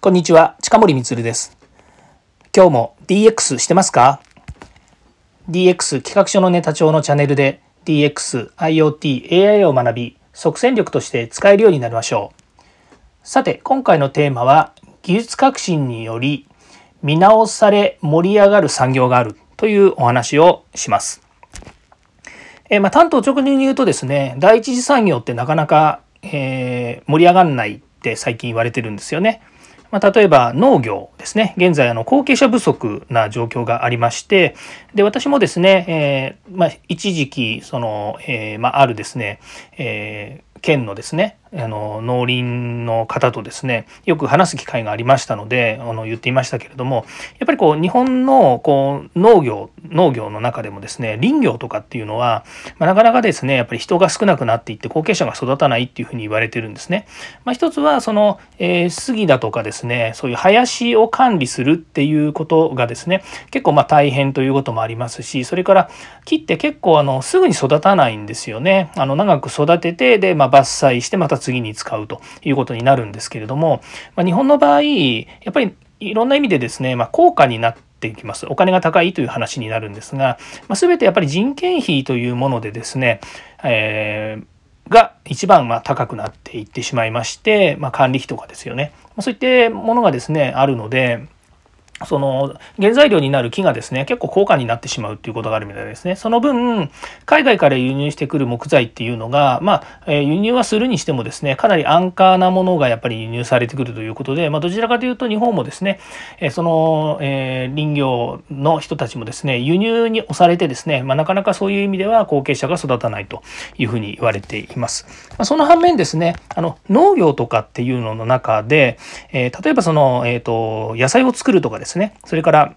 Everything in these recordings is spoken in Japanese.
こんにちは、近森光です。今日も DX してますか ?DX 企画書のネタ帳のチャンネルで DX、IoT、AI を学び、即戦力として使えるようになりましょう。さて、今回のテーマは、技術革新により見直され盛り上がる産業があるというお話をします。えまあ、単刀直入に言うとですね、第一次産業ってなかなか、えー、盛り上がんないって最近言われてるんですよね。まあ、例えば農業ですね。現在あの後継者不足な状況がありましてで私もですね、えーまあ、一時期その、えーまあ、あるですね、え、県のですねあの農林の方とですねよく話す機会がありましたのであの言っていましたけれどもやっぱりこう日本のこう農業農業の中でもですね林業とかっていうのは、まあ、なかなかですねやっぱり人が少なくなっていって後継者が育たないっていうふうに言われてるんですね。まあ、一つはその、えー、杉だとかですねそういう林を管理するっていうことがですね結構まあ大変ということもありますしそれから木って結構あのすぐに育たないんですよね。あの長く育ててで、まあ、伐採してまた次に使うということになるんですけれども、まあ、日本の場合やっぱりいろんな意味でですね、まあ、高価になっていきます。お金が高いという話になるんですが、まあ、全てやっぱり人件費というものでですね、えー、が一番ま高くなっていってしまいまして、まあ、管理費とかですよね。そういったものがですね、あるので、その原材料になる木がですね結構高価になってしまうっていうことがあるみたいですねその分海外から輸入してくる木材っていうのがまあ、え輸入はするにしてもですねかなり安価なものがやっぱり輸入されてくるということで、まあ、どちらかというと日本もですね、えその、え林業の人たちもですね輸入に押されてですね、まあ、なかなかそういう意味では後継者が育たないというふうに言われています。ま、その反面ですねあの農業とかっていうのの中で、え例えばその、えーと野菜を作るとかですねですね。それから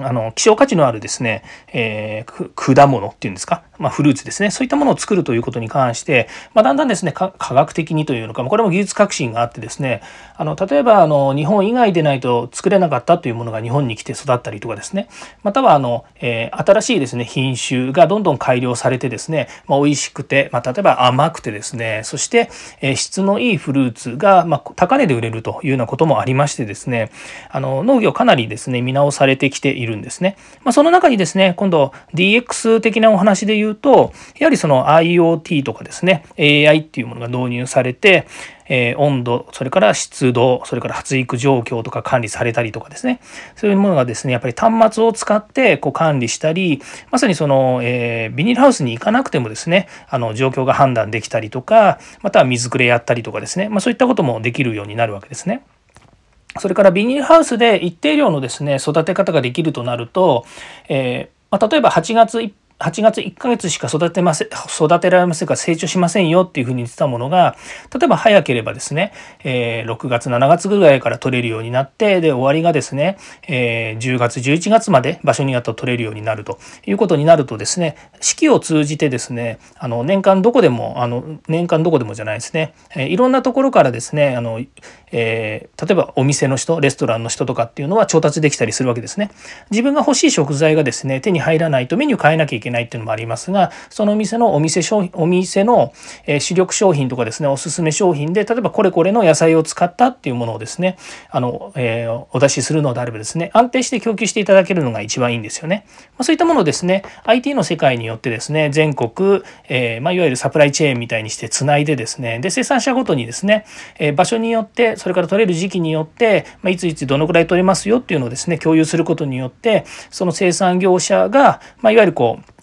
あの希少価値のあるですね、えー、果物っていうんですか、まあ、フルーツですね。そういったものを作るということに関して、まあ、だんだんですね科学的にというのかこれも技術革新があってですねあの例えばあの日本以外でないと作れなかったというものが日本に来て育ったりとかですね。またはあの、えー、新しいですね品種がどんどん改良されてですね、まあ、美味しくて、まあ、例えば甘くてですねそして、えー、質のいいフルーツが、まあ、高値で売れるというようなこともありましてですねあの農業かなりですね見直されてきているるんですね。まあ、その中にですね今度 DX 的なお話で言うとやはりその IoT とかですね AI っていうものが導入されてえ、温度それから湿度それから発育状況とか管理されたりとかですねそういうものがですねやっぱり端末を使ってこう管理したりまさにその、えー、ビニールハウスに行かなくてもですねあの状況が判断できたりとかまたは水くれやったりとかですね、まあ、そういったこともできるようになるわけですね。それからビニールハウスで一定量のですね育て方ができるとなると、えーまあ、例えば8月いっぱい8月1ヶ月しか育てません育てられませんか成長しませんよっていうふうに言ってたものが例えば早ければですね、えー、6月7月ぐらいから取れるようになってで終わりがですね、えー、10月11月まで場所によって取れるようになるということになるとですね四季を通じてですねあの年間どこでもあの年間どこでもじゃないですね、えー、いろんなところからですねあの、えー、例えばお店の人レストランの人とかっていうのは調達できたりするわけですね。自分が欲しい食材がですね手に入らないとメニュー変えなきゃいけけないっていうのもありますがそのお店のお店商品お店の、主力商品とかですねおすすめ商品で例えばこれこれの野菜を使ったっていうものをですねあの、えー、お出しするのであればですね安定して供給していただけるのが一番いいんですよね。まあ、そういったものをですね IT の世界によってですね全国、えー、まあ、いわゆるサプライチェーンみたいにしてつないでですねで生産者ごとにですね、え場所によってそれから取れる時期によって、まあ、いついつどのくらい取れますよっていうのをですね共有することによってその生産業者が、まあ、いわゆるこう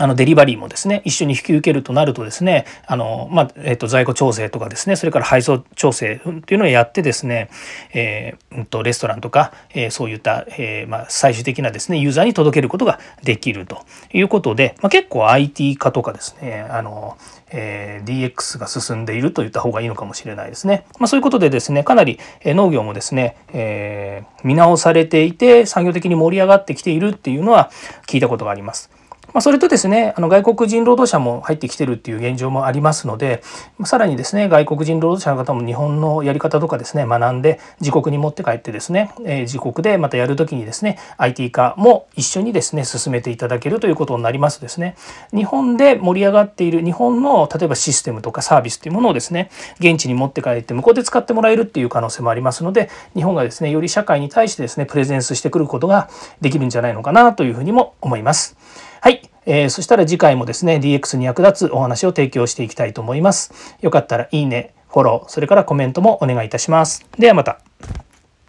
あのデリバリーもですね一緒に引き受けるとなるとですねあの、まあえー、と在庫調整とかですねそれから配送調整っていうのをやってですね、えー、とレストランとか、えー、そういった、えーまあ、最終的なですねユーザーに届けることができるということで、まあ、結構 IT 化とかですねあの、えー、DX が進んでいると言った方がいいのかもしれないですね。ま、そういうことでですねかなり農業もですね、えー、見直されていて産業的に盛り上がってきているっていうのは聞いたことがあります。ま、それとですねあの外国人労働者も入ってきてるっていう現状もありますのでさらにですね外国人労働者の方も日本のやり方とかですね学んで自国に持って帰ってですね、え、自国でまたやる時にですね IT 化も一緒にですね進めていただけるということになりますですね日本で盛り上がっている日本の例えばシステムとかサービスっていうものをですね現地に持って帰って向こうで使ってもらえるっていう可能性もありますので日本がですねより社会に対してですねプレゼンスしてくることができるんじゃないのかなというふうにも思います。はい。えー、そしたら次回もですね DX に役立つお話を提供していきたいと思います。よかったらいいね、フォロー、それからコメントもお願いいたします。ではまた。